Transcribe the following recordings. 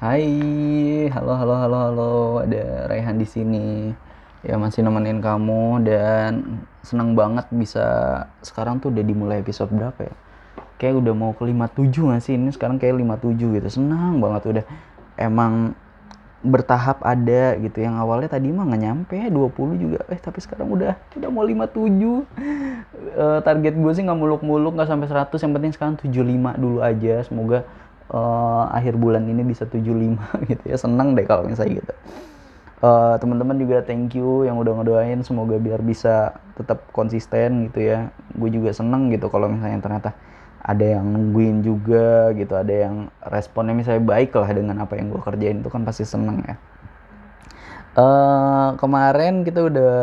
Hai, halo halo halo halo, ada Raihan di sini. Ya masih nemenin kamu dan senang banget bisa sekarang tuh udah dimulai episode berapa ya? Kayak udah mau ke 57 gak sih? Ini sekarang kayak 57 gitu. Senang banget udah. Emang bertahap ada gitu yang awalnya tadi mah nggak nyampe 20 juga eh tapi sekarang udah udah mau 57 uh, target gue sih nggak muluk-muluk nggak sampai 100 yang penting sekarang 75 dulu aja semoga uh, akhir bulan ini bisa 75 gitu ya. Seneng deh kalau misalnya gitu. Uh, teman-teman juga thank you yang udah ngedoain semoga biar bisa tetap konsisten gitu ya. Gue juga seneng gitu kalau misalnya ternyata ada yang nungguin juga gitu ada yang responnya misalnya baik lah dengan apa yang gue kerjain itu kan pasti seneng ya. Uh, kemarin kita udah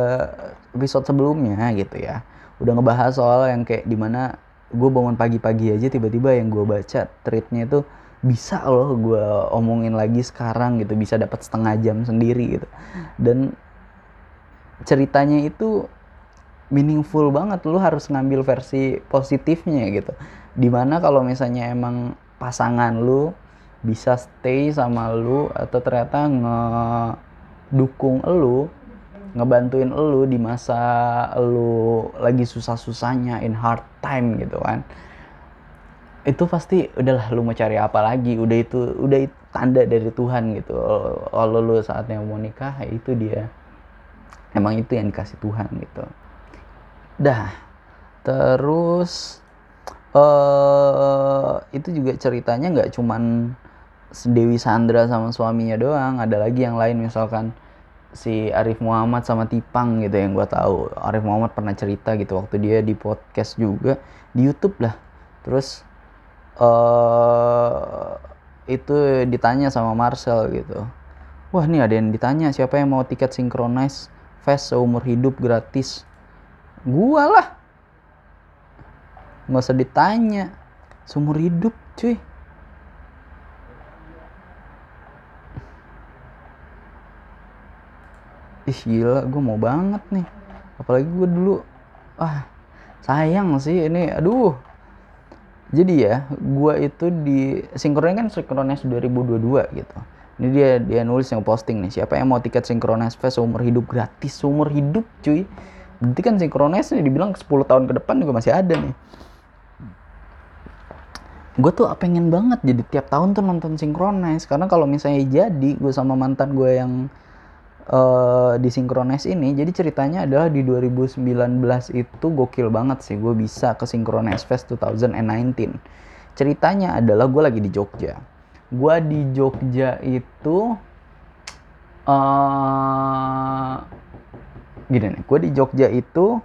episode sebelumnya gitu ya udah ngebahas soal yang kayak di mana gue bangun pagi-pagi aja tiba-tiba yang gue baca tweetnya itu bisa loh gue omongin lagi sekarang gitu bisa dapat setengah jam sendiri gitu. Dan ceritanya itu meaningful banget lu harus ngambil versi positifnya gitu. Di mana kalau misalnya emang pasangan lu bisa stay sama lu atau ternyata ngedukung lu ngebantuin lu di masa lu lagi susah-susahnya in hard time gitu kan itu pasti udahlah lu mau cari apa lagi? Udah itu udah itu tanda dari Tuhan gitu. Kalau lu saatnya mau nikah ya itu dia. Emang itu yang dikasih Tuhan gitu. Dah. Terus uh, itu juga ceritanya nggak cuman Dewi Sandra sama suaminya doang. Ada lagi yang lain misalkan si Arif Muhammad sama Tipang gitu yang gue tahu. Arif Muhammad pernah cerita gitu waktu dia di podcast juga di YouTube lah. Terus uh, itu ditanya sama Marcel gitu. Wah nih ada yang ditanya siapa yang mau tiket synchronize fest seumur hidup gratis? Gua lah. Nggak usah ditanya. Seumur hidup cuy. Ih gila gue mau banget nih. Apalagi gue dulu. Ah sayang sih ini. Aduh jadi ya gue itu di sinkronnya kan sinkronis 2022 gitu. Ini dia dia nulis yang posting nih siapa yang mau tiket sinkronis fest seumur hidup? Gratis seumur hidup cuy. Berarti kan sinkronis nih dibilang 10 tahun ke depan juga masih ada nih. Gue tuh pengen banget jadi tiap tahun tuh nonton sinkronis karena kalau misalnya jadi gue sama mantan gue yang uh, di Synchronize ini jadi ceritanya adalah di 2019 itu gokil banget sih gue bisa ke Synchronize Fest 2019 ceritanya adalah gue lagi di Jogja. Gue di Jogja itu uh, gini nih gue di Jogja itu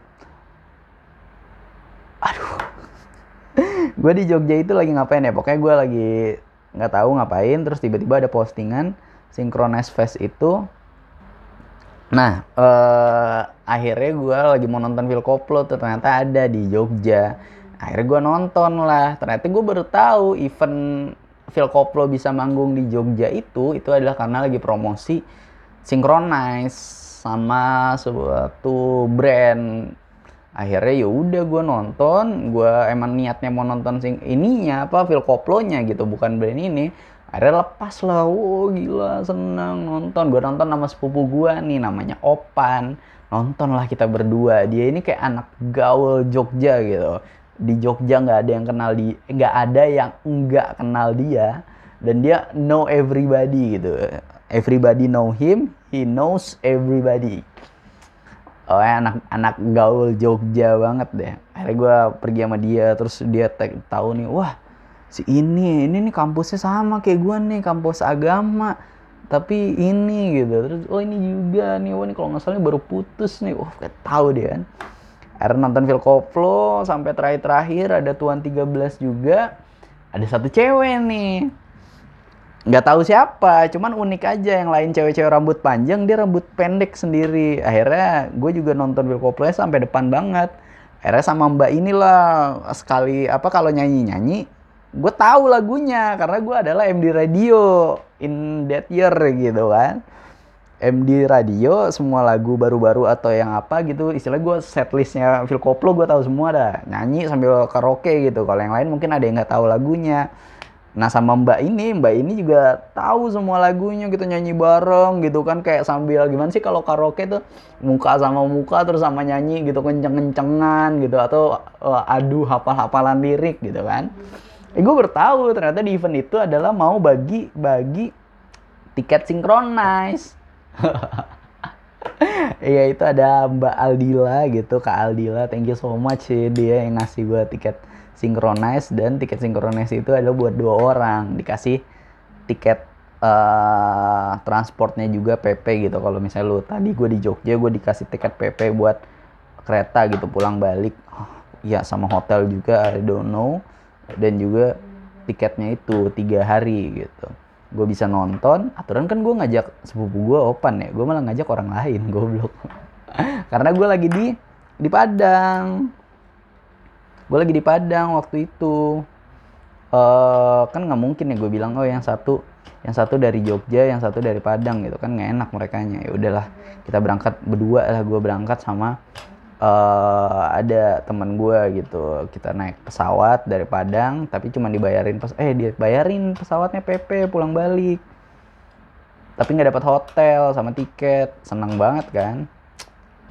aduh gue di Jogja itu lagi ngapain ya? Pokoknya gue lagi nggak tahu ngapain terus tiba-tiba ada postingan Synchronize Fest itu Nah, uh, akhirnya gue lagi mau nonton film koplo tuh ternyata ada di Jogja. Akhirnya gue nonton lah. Ternyata gue baru tahu event film koplo bisa manggung di Jogja itu itu adalah karena lagi promosi synchronize sama suatu brand. Akhirnya ya udah gue nonton, gue emang niatnya mau nonton sing ininya apa film koplonya gitu, bukan brand ini akhirnya lepas lah. Wow gila senang nonton. Gue nonton nama sepupu gue nih namanya Opan. Nonton lah kita berdua. Dia ini kayak anak gaul Jogja gitu. Di Jogja nggak ada yang kenal di nggak ada yang nggak kenal dia. Dan dia know everybody gitu. Everybody know him he knows everybody. Oh ya anak anak gaul Jogja banget deh. Akhirnya gue pergi sama dia terus dia tahu nih wah si ini ini nih kampusnya sama kayak gue nih kampus agama. Tapi ini gitu. Terus oh ini juga nih. Wah ini kalau nggak salah baru putus nih. Wah kayak tahu dia kan. Akhirnya nonton film koplo sampai terakhir-terakhir ada tuan 13 juga. Ada satu cewek nih. Nggak tahu siapa cuman unik aja. Yang lain cewek-cewek rambut panjang dia rambut pendek sendiri. Akhirnya gue juga nonton film koplo sampai depan banget. Akhirnya sama mbak inilah sekali apa kalau nyanyi-nyanyi gue tahu lagunya karena gue adalah MD radio in that year gitu kan. MD radio semua lagu baru-baru atau yang apa gitu istilah gue setlistnya Phil Koplo gue tahu semua dah. Nyanyi sambil karaoke gitu. Kalau yang lain mungkin ada yang nggak tahu lagunya. Nah sama Mbak ini, Mbak ini juga tahu semua lagunya gitu nyanyi bareng gitu kan. Kayak sambil gimana sih kalau karaoke tuh muka sama muka terus sama nyanyi gitu kenceng-kencengan gitu atau uh, adu hafal-hafalan lirik gitu kan. Eh, gue bertahu ternyata di event itu adalah mau bagi bagi tiket sinkronize. Iya itu ada Mbak Aldila gitu Kak Aldila. Thank you so much sih dia yang ngasih gue tiket synchronize dan tiket synchronize itu adalah buat dua orang. Dikasih tiket uh, transportnya juga PP gitu. Kalau misalnya lu tadi gue di Jogja gue dikasih tiket PP buat kereta gitu pulang balik. Oh, ya sama hotel juga I don't know dan juga tiketnya itu tiga hari gitu. Gue bisa nonton aturan kan gue ngajak sepupu gue opan ya gue malah ngajak orang lain goblok. Karena gue lagi di di Padang. Gue lagi di Padang waktu itu. Uh, kan nggak mungkin ya gue bilang oh yang satu yang satu dari Jogja yang satu dari Padang gitu kan. Nggak enak mereka nya ya udahlah kita berangkat berdua lah gue berangkat sama uh, ada teman gue gitu kita naik pesawat dari Padang tapi cuma dibayarin pas eh dia bayarin pesawatnya PP pulang balik. Tapi nggak dapat hotel sama tiket senang banget kan.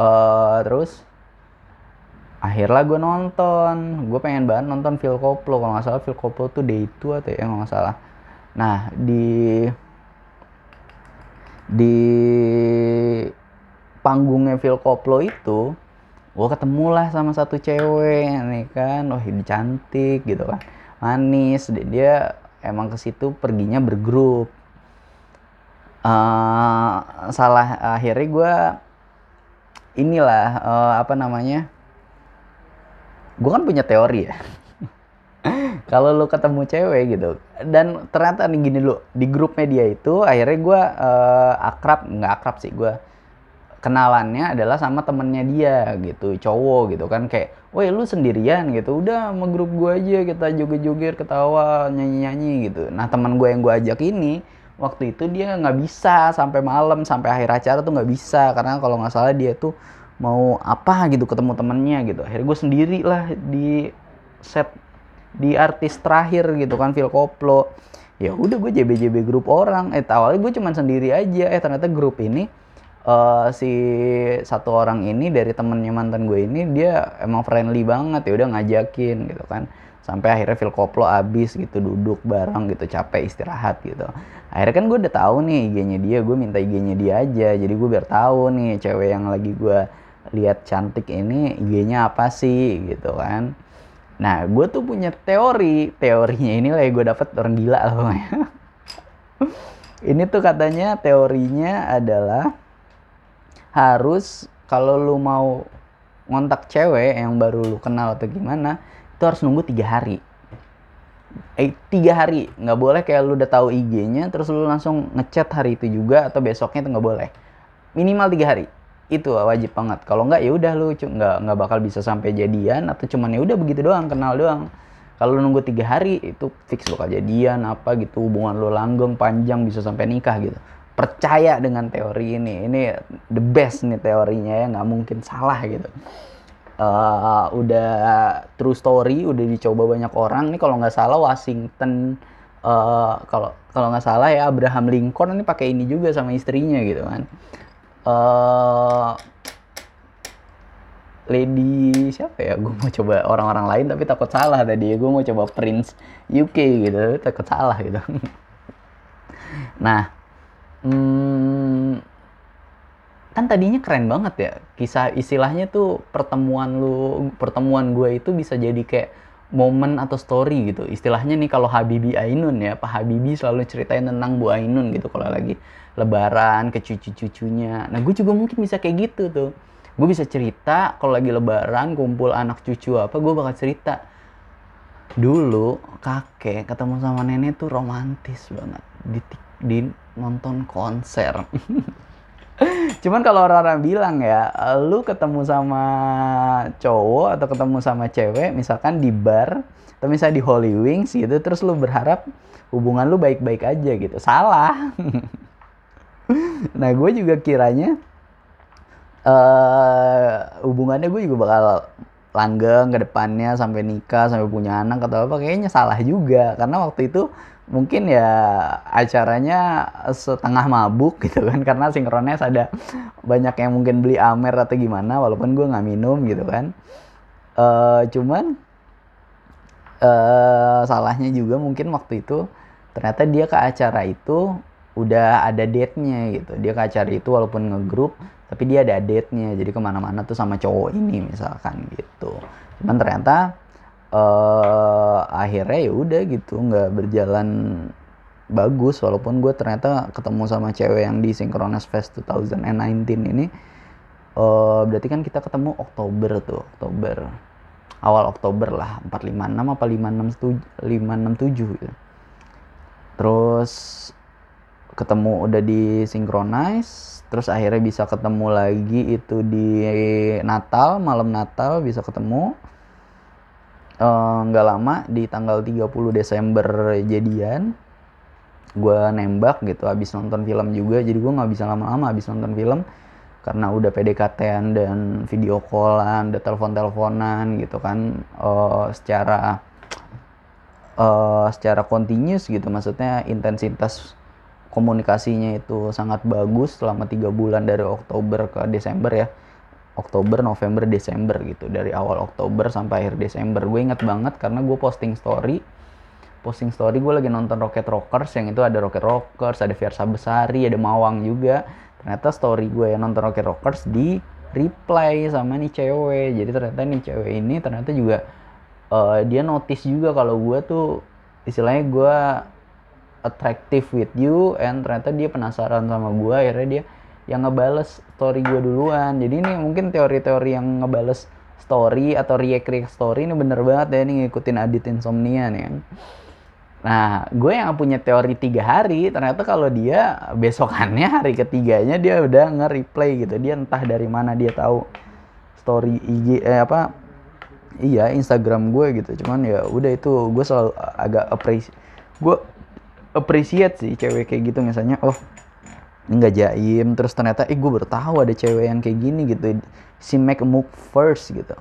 Uh, terus akhirnya gue nonton. Gue pengen banget nonton Phil Koplo kalau nggak salah Phil Koplo tuh day itu atau ya nggak salah. Nah di di panggungnya Phil Koplo itu gue ketemu lah sama satu cewek nih kan. Wah ini cantik gitu kan. Manis. Dia emang ke situ perginya bergrup. Uh, salah akhirnya gue inilah uh, apa namanya gue kan punya teori ya. Kalau lu ketemu cewek gitu. Dan ternyata nih gini lu di grup media itu akhirnya gue uh, akrab nggak akrab sih gue kenalannya adalah sama temennya dia gitu cowok gitu kan kayak woi lu sendirian gitu udah sama grup gue aja kita joget-joget ketawa nyanyi-nyanyi gitu. Nah teman gue yang gue ajak ini waktu itu dia nggak bisa sampai malam sampai akhir acara tuh nggak bisa karena kalau nggak salah dia tuh mau apa gitu ketemu temennya gitu. Akhirnya gue sendiri lah di set di artis terakhir gitu kan Phil Koplo. Ya udah gue JB-JB grup orang. Eh awalnya gue cuman sendiri aja. Eh ternyata grup ini uh, si satu orang ini dari temennya mantan gue ini dia emang friendly banget ya udah ngajakin gitu kan. Sampai akhirnya Phil Koplo abis gitu duduk bareng gitu capek istirahat gitu. Akhirnya kan gue udah tahu nih IG-nya dia gue minta IG-nya dia aja. Jadi gue biar tahu nih cewek yang lagi gue lihat cantik ini IG-nya apa sih gitu kan. Nah gue tuh punya teori. Teorinya ini lah gue dapet orang gila pokoknya. Ini tuh katanya teorinya adalah harus kalau lu mau ngontak cewek yang baru lu kenal atau gimana itu harus nunggu tiga hari. Eh tiga hari. Nggak boleh kayak lu udah tahu IG-nya terus lu langsung ngechat hari itu juga atau besoknya itu nggak boleh. Minimal tiga hari. Itu wajib banget. Kalau nggak ya udah lu nggak nggak bakal bisa sampai jadian atau cuman ya udah begitu doang kenal doang. Kalau nunggu tiga hari itu fix bakal jadian apa gitu hubungan lu langgeng panjang bisa sampai nikah gitu percaya dengan teori ini ini the best nih teorinya ya nggak mungkin salah gitu uh, udah true story udah dicoba banyak orang nih kalau nggak salah Washington uh, kalau kalau nggak salah ya Abraham Lincoln ini pakai ini juga sama istrinya gitu kan uh, Lady siapa ya? Gue mau coba orang-orang lain tapi takut salah tadi. Gue mau coba Prince UK gitu, takut salah gitu. nah, hmm, kan tadinya keren banget ya. Kisah istilahnya tuh pertemuan lu, pertemuan gue itu bisa jadi kayak momen atau story gitu. Istilahnya nih kalau Habibi Ainun ya, Pak Habibi selalu ceritain tentang Bu Ainun gitu kalau lagi lebaran ke cucu-cucunya. Nah gue juga mungkin bisa kayak gitu tuh. Gue bisa cerita kalau lagi lebaran kumpul anak cucu apa gue bakal cerita. Dulu kakek ketemu sama nenek tuh romantis banget di, di nonton konser. Cuman kalau orang-orang bilang ya, lu ketemu sama cowok atau ketemu sama cewek, misalkan di bar, atau misalnya di Holy Wings gitu, terus lu berharap hubungan lu baik-baik aja gitu. Salah. nah gue juga kiranya uh, hubungannya gue juga bakal langgeng ke depannya sampai nikah sampai punya anak atau apa kayaknya salah juga. Karena waktu itu mungkin ya acaranya setengah mabuk gitu kan karena sinkrones ada banyak yang mungkin beli amer atau gimana walaupun gue nggak minum gitu kan. Uh, cuman uh, salahnya juga mungkin waktu itu ternyata dia ke acara itu udah ada date-nya gitu. Dia ke acara itu walaupun ngegrup tapi dia ada date-nya. Jadi ke mana-mana tuh sama cowok ini misalkan gitu. Cuman ternyata uh, akhirnya ya udah gitu nggak berjalan bagus. Walaupun gue ternyata ketemu sama cewek yang di Synchronous Fest 2019 ini uh, berarti kan kita ketemu Oktober tuh Oktober. Awal Oktober lah 456 apa 567 567 gitu. Terus ketemu udah di synchronize terus akhirnya bisa ketemu lagi itu di Natal malam Natal bisa ketemu. Eh, nggak uh, lama di tanggal 30 Desember jadian gue nembak gitu habis nonton film juga. Jadi gue nggak bisa lama-lama habis nonton film karena udah PDKT-an dan video callan, udah telepon-teleponan gitu kan. Uh, secara uh, secara continuous gitu maksudnya intensitas komunikasinya itu sangat bagus selama tiga bulan dari Oktober ke Desember ya. Oktober, November, Desember gitu. Dari awal Oktober sampai akhir Desember. Gue inget banget karena gue posting story. Posting story gue lagi nonton Rocket Rockers. Yang itu ada Rocket Rockers ada Versa Besari ada Mawang juga. Ternyata story gue yang nonton Rocket Rockers di reply sama nih cewek. Jadi ternyata nih cewek ini ternyata juga uh, dia notice juga kalau gue tuh istilahnya gue attractive with you and ternyata dia penasaran sama gue akhirnya dia yang ngebales story gue duluan jadi ini mungkin teori-teori yang ngebales story atau react-react story ini bener banget ya ini ngikutin Adit Insomnia nih Nah, gue yang punya teori tiga hari, ternyata kalau dia besokannya hari ketiganya dia udah nge-replay gitu. Dia entah dari mana dia tahu story IG eh apa iya Instagram gue gitu. Cuman ya udah itu gue selalu agak appreciate gue appreciate sih cewek kayak gitu misalnya oh nggak jaim terus ternyata eh gue baru tahu ada cewek yang kayak gini gitu. Si make a move first gitu.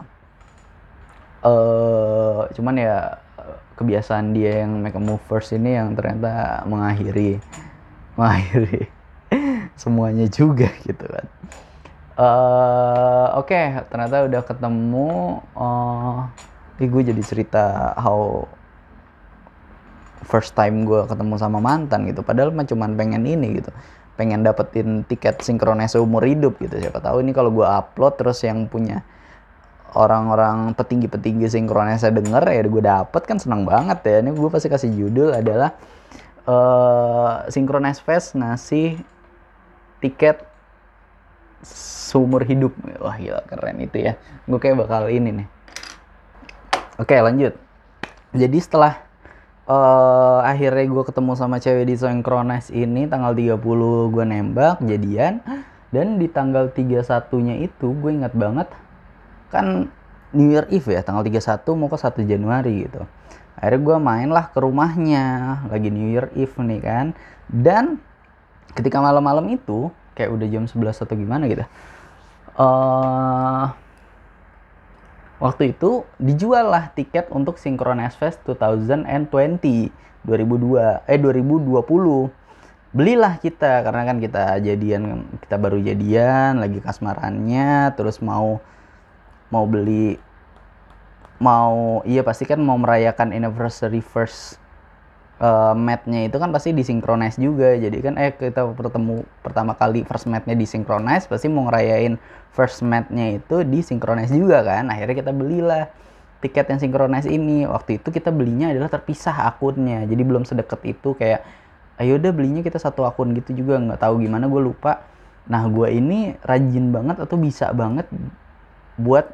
Uh, cuman ya kebiasaan dia yang make a move first ini yang ternyata mengakhiri mengakhiri semuanya juga gitu kan. Uh, oke okay, ternyata udah ketemu. Uh, eh gue jadi cerita how first time gue ketemu sama mantan gitu. Padahal mah cuman pengen ini gitu. Pengen dapetin tiket sinkronis umur hidup gitu. Siapa tahu ini kalau gue upload terus yang punya orang-orang petinggi-petinggi sinkronisnya denger ya gue dapet kan senang banget ya. Ini gue pasti kasih judul adalah uh, Fest ngasih tiket seumur hidup. Wah gila keren itu ya. Gue kayak bakal ini nih. Oke lanjut. Jadi setelah uh, akhirnya gue ketemu sama cewek di Synchronize ini tanggal 30 gue nembak jadian. Dan di tanggal 31 nya itu gue ingat banget kan New Year Eve ya tanggal 31 mau ke 1 Januari gitu. Akhirnya gue main lah ke rumahnya lagi New Year Eve nih kan. Dan ketika malam-malam itu kayak udah jam 11 atau gimana gitu uh, Waktu itu dijual lah tiket untuk Synchronous Fest 2020 2002 eh 2020 belilah kita karena kan kita jadian kita baru jadian lagi kasmarannya terus mau mau beli mau iya pasti kan mau merayakan anniversary first uh, matnya itu kan pasti disinkronize juga. Jadi kan eh kita bertemu pertama kali first matnya disinkronize pasti mau ngerayain first matnya itu disinkronize juga kan. Akhirnya kita belilah tiket yang sinkronis ini. Waktu itu kita belinya adalah terpisah akunnya. Jadi belum sedekat itu kayak ayo udah belinya kita satu akun gitu juga. Nggak tahu gimana gue lupa. Nah gue ini rajin banget atau bisa banget buat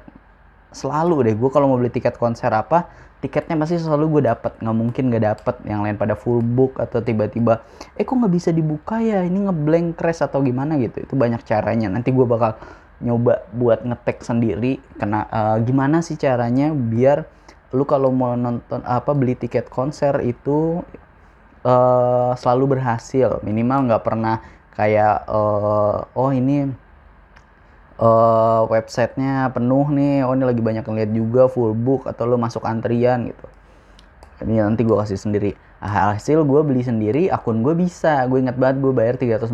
selalu deh. Gue kalau mau beli tiket konser apa tiketnya pasti selalu gue dapet. Nggak mungkin nggak dapet yang lain pada full book atau tiba-tiba eh kok nggak bisa dibuka ya? Ini ngeblank crash atau gimana? Gitu. Itu banyak caranya. Nanti gue bakal nyoba buat ngetek sendiri kena uh, gimana sih caranya biar lu kalau mau nonton apa beli tiket konser itu uh, selalu berhasil. Minimal nggak pernah kayak uh, oh ini uh, websitenya penuh nih. Oh ini lagi banyak yang lihat juga full book atau lo masuk antrian gitu. Ini nanti gue kasih sendiri. Hasil gue beli sendiri akun gue bisa. Gue inget banget gue bayar 350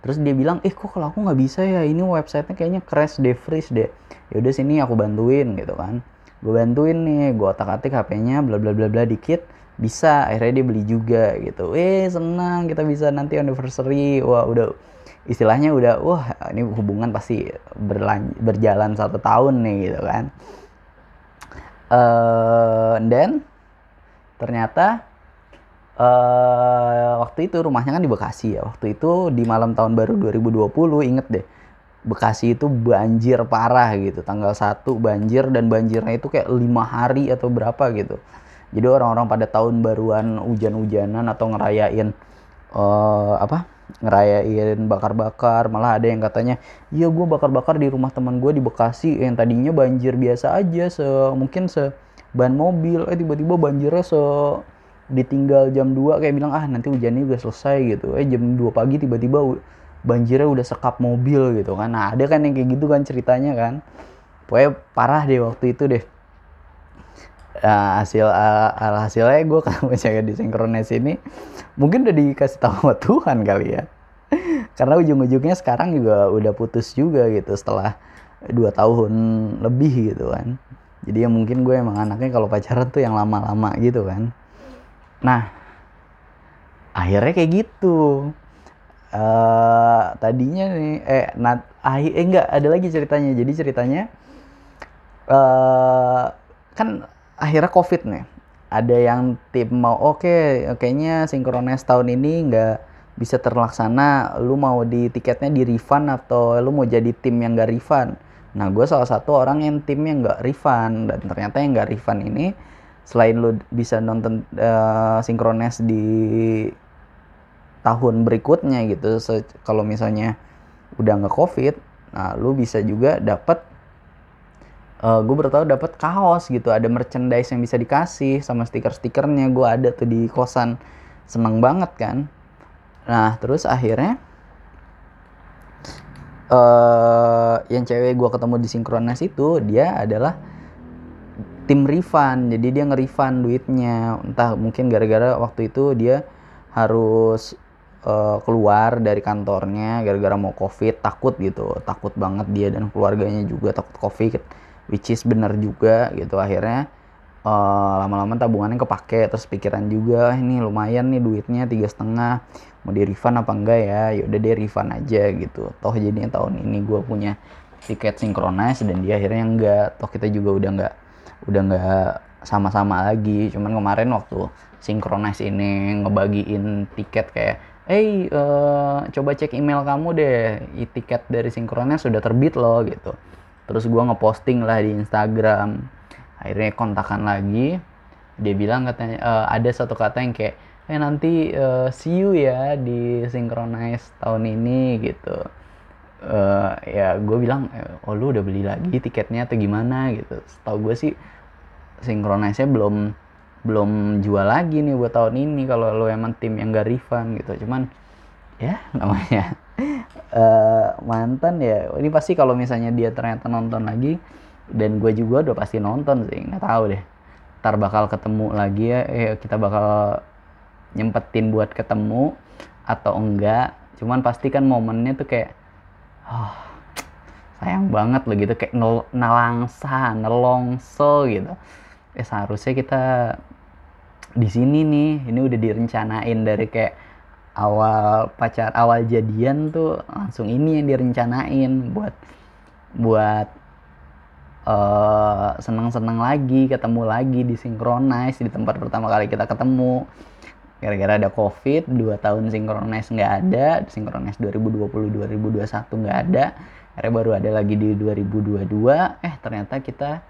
terus dia bilang eh kok kalau aku nggak bisa ya? Ini websitenya kayaknya crash deh freeze deh. Yaudah sini aku bantuin gitu kan. Gue bantuin nih gue otak atik hpnya bla bla bla bla dikit bisa akhirnya dia beli juga gitu. Eh senang kita bisa nanti anniversary. Wah udah istilahnya udah wah ini hubungan pasti berlan berjalan satu tahun nih gitu kan. Uh, dan ternyata uh, waktu itu rumahnya kan di Bekasi ya. Waktu itu di malam tahun baru 2020 inget deh Bekasi itu banjir parah gitu. Tanggal 1 banjir dan banjirnya itu kayak lima hari atau berapa gitu jadi orang-orang pada tahun baruan hujan-hujanan atau ngerayain uh, apa? Ngerayain bakar-bakar malah ada yang katanya iya gue bakar-bakar di rumah teman gue di Bekasi. Yang tadinya banjir biasa aja se mungkin se ban mobil eh tiba-tiba banjirnya se ditinggal jam 2 kayak bilang ah nanti hujannya udah selesai gitu. Eh jam 2 pagi tiba-tiba banjirnya udah sekap mobil gitu kan. Nah ada kan yang kayak gitu kan ceritanya kan. Pokoknya parah deh waktu itu deh nah, hasil uh, hasilnya gue kalau jaga di sinkronis ini mungkin udah dikasih tahu sama Tuhan kali ya karena ujung-ujungnya sekarang juga udah putus juga gitu setelah dua tahun lebih gitu kan jadi ya mungkin gue emang anaknya kalau pacaran tuh yang lama-lama gitu kan Nah, akhirnya kayak gitu. Uh, tadinya nih, eh, nat, ah, eh enggak ada lagi ceritanya. Jadi ceritanya, uh, kan akhirnya covid nih. Ada yang tim mau oke, okay, kayaknya sinkronis tahun ini nggak bisa terlaksana. Lu mau di tiketnya di refund atau lu mau jadi tim yang nggak refund? Nah, gue salah satu orang yang timnya nggak refund dan ternyata yang nggak refund ini selain lu bisa nonton uh, sinkrones di tahun berikutnya gitu kalau misalnya udah nggak covid nah lu bisa juga dapat uh, eh, gue bertahu dapat kaos gitu. Ada merchandise yang bisa dikasih sama stiker-stikernya. Gue ada tuh di kosan. Seneng banget kan? Nah terus akhirnya uh, yang cewek gue ketemu di sinkrones itu dia adalah tim refund. Jadi dia nge-refund duitnya. Entah mungkin gara-gara waktu itu dia harus uh, keluar dari kantornya gara-gara mau covid. Takut gitu. Takut banget dia dan keluarganya juga takut covid which is bener juga gitu. Akhirnya uh, lama-lama tabungannya kepake terus pikiran juga ini lumayan nih duitnya tiga setengah. Mau di refund apa enggak ya? Yaudah dia refund aja gitu. Toh jadinya tahun ini gue punya tiket sinkronis dan dia akhirnya enggak. Toh kita juga udah enggak udah nggak sama-sama lagi. Cuman kemarin waktu sinkronis ini ngebagiin tiket kayak hey uh, coba cek email kamu deh. Tiket dari sinkronis sudah terbit loh gitu terus gue ngeposting lah di Instagram. Akhirnya kontakan lagi. Dia bilang katanya uh, ada satu kata yang kayak eh nanti uh, see you ya di synchronize tahun ini gitu. Uh, ya gue bilang oh lu udah beli lagi tiketnya atau gimana? Gitu. Setahu gue sih sinkronisnya belum belum jual lagi nih buat tahun ini kalau lo emang tim yang gak refund gitu. Cuman ya namanya uh, mantan ya ini pasti kalau misalnya dia ternyata nonton lagi dan gue juga udah pasti nonton sih nggak tahu deh. Ntar bakal ketemu lagi ya eh, kita bakal nyempetin buat ketemu atau enggak. Cuman pasti kan momennya tuh kayak oh, sayang banget lo gitu. Kayak nel nalangsa nelongso gitu. Eh seharusnya kita di sini nih ini udah direncanain dari kayak awal pacar awal jadian tuh langsung ini yang direncanain buat buat uh, seneng-seneng lagi ketemu lagi di synchronize di tempat pertama kali kita ketemu. Gara-gara ada covid dua tahun synchronize nggak ada synchronize 2020 2021 nggak ada akhirnya baru ada lagi di 2022 eh ternyata kita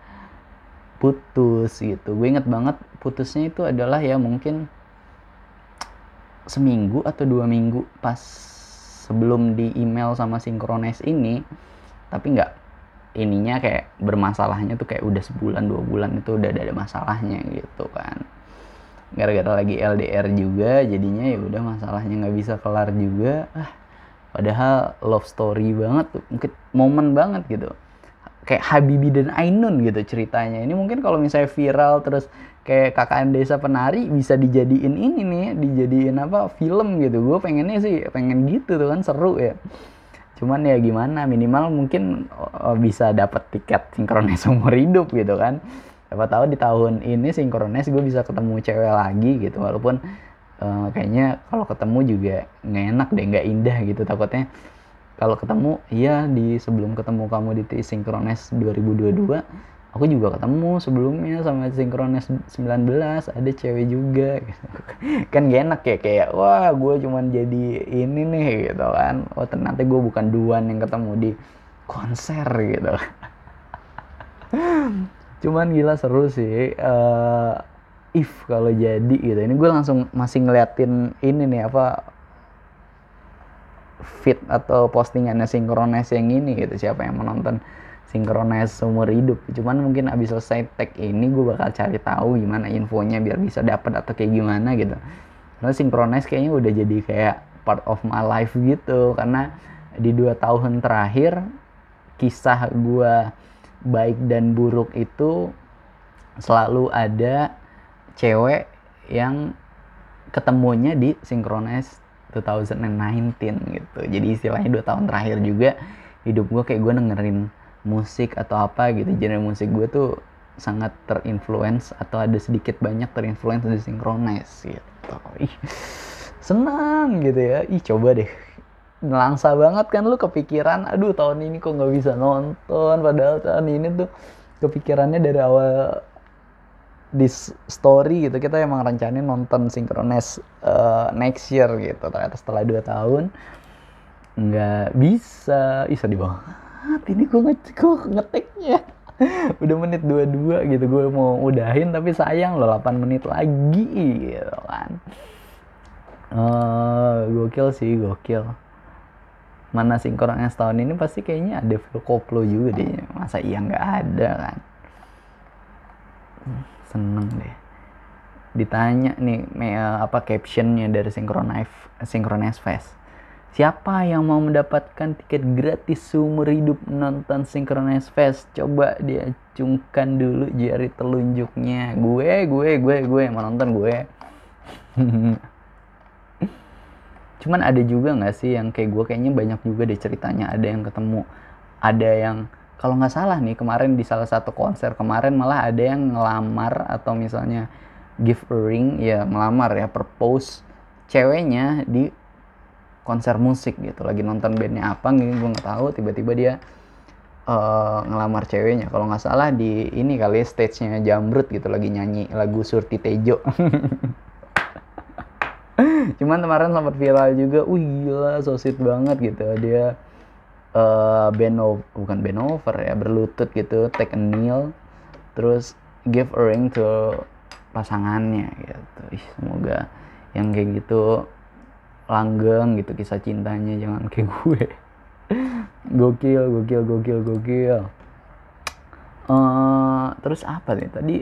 putus gitu. Gue inget banget putusnya itu adalah ya mungkin seminggu atau dua minggu pas sebelum di email sama sinkronis ini tapi nggak ininya kayak bermasalahnya tuh kayak udah sebulan dua bulan itu udah ada masalahnya gitu kan. Gara-gara lagi LDR juga jadinya ya udah masalahnya nggak bisa kelar juga. Ah padahal love story banget tuh mungkin momen banget gitu kayak Habibi dan Ainun gitu ceritanya. Ini mungkin kalau misalnya viral terus kayak KKN Desa Penari bisa dijadiin ini nih dijadiin apa film gitu. Gue pengennya sih pengen gitu tuh kan seru ya. Cuman ya gimana minimal mungkin uh, bisa dapat tiket sinkronis umur hidup gitu kan. Siapa tahu di tahun ini sinkronis gue bisa ketemu cewek lagi gitu. Walaupun uh, kayaknya kalau ketemu juga nggak enak deh nggak indah gitu takutnya kalau ketemu iya di sebelum ketemu kamu di sinkronis 2022 aku juga ketemu sebelumnya sama sinkronis 19 ada cewek juga. Kan gak enak ya kayak wah gue cuman jadi ini nih gitu kan. Oh ternyata gue bukan duan yang ketemu di konser gitu. Cuman gila seru sih. Uh, if kalau jadi gitu. Ini gue langsung masih ngeliatin ini nih apa fit atau postingannya sinkronis yang ini gitu. Siapa yang menonton sinkronis seumur hidup. Cuman mungkin abis selesai tag ini gue bakal cari tahu gimana infonya biar bisa dapat atau kayak gimana gitu. Karena sinkronis kayaknya udah jadi kayak part of my life gitu. Karena di dua tahun terakhir kisah gue baik dan buruk itu selalu ada cewek yang ketemunya di sinkronis 2019 gitu jadi istilahnya dua tahun terakhir juga hidup gue kayak gue dengerin musik atau apa gitu genre musik gue tuh sangat terinfluence atau ada sedikit banyak terinfluence dari synchronize gitu ih senang gitu ya ih coba deh ngelangsa banget kan lu kepikiran aduh tahun ini kok nggak bisa nonton padahal tahun ini tuh kepikirannya dari awal di story gitu kita emang rencanain nonton synchronize uh, next year gitu. Ternyata setelah dua tahun nggak bisa. Sedih banget. Banget ini gue nge gue ngeteknya udah menit dua-dua gitu gue mau udahin tapi sayang loh 8 menit lagi gitu kan. Uh, gokil sih gokil. Mana sinkron yang setahun ini pasti kayaknya ada full koplo juga deh. Masa iya nggak ada kan seneng deh ditanya nih apa captionnya dari Synchronize Synchronize Fest Siapa yang mau mendapatkan tiket gratis seumur hidup nonton Synchronize Fest? Coba diacungkan dulu jari telunjuknya. Gue, gue, gue, gue mau nonton gue. Cuman ada juga nggak sih yang kayak gue kayaknya banyak juga deh ceritanya ada yang ketemu, ada yang kalau nggak salah nih kemarin di salah satu konser kemarin malah ada yang ngelamar atau misalnya give a ring ya melamar ya propose ceweknya di konser musik gitu. Lagi nonton bandnya apa gitu gue nggak tahu. Tiba-tiba dia uh, ngelamar ceweknya. Kalau nggak salah di ini kali stage-nya Jamrut gitu lagi nyanyi lagu Surti Tejo. Cuman kemarin sempat viral juga. Wih gila so sweet banget gitu. Dia uh, bukan bend over ya berlutut gitu take a kneel terus give a ring to pasangannya gitu. Ih, semoga yang kayak gitu langgeng gitu kisah cintanya jangan kayak gue. Gokil gokil gokil gokil. Uh, terus apa nih? Tadi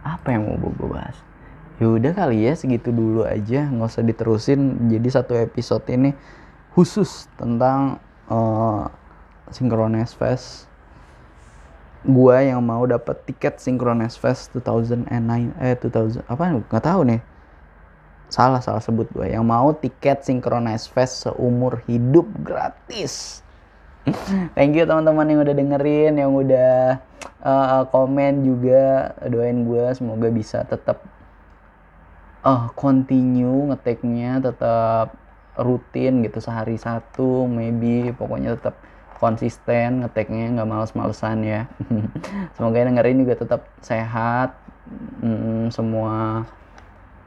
apa yang mau gue bahas? Yaudah kali ya segitu dulu aja. Nggak usah diterusin jadi satu episode ini khusus tentang uh, Synchronize Fest. Gua yang mau dapat tiket Synchronize Fest 2009 eh 2000 apa nggak tahu nih. Salah salah sebut gue yang mau tiket Synchronize Fest seumur hidup gratis. Thank you teman-teman yang udah dengerin yang udah uh, komen juga. Doain gue semoga bisa tetap uh, continue ngeteknya tetap rutin gitu sehari satu maybe pokoknya tetap konsisten ngeteknya nggak males-malesan ya semoga yang dengerin juga tetap sehat hmm, semua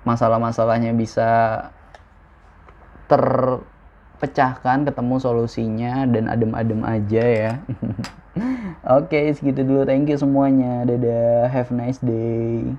masalah-masalahnya bisa terpecahkan, ketemu solusinya dan adem-adem aja ya. Oke, okay, segitu dulu. Thank you semuanya. Dadah. Have a nice day.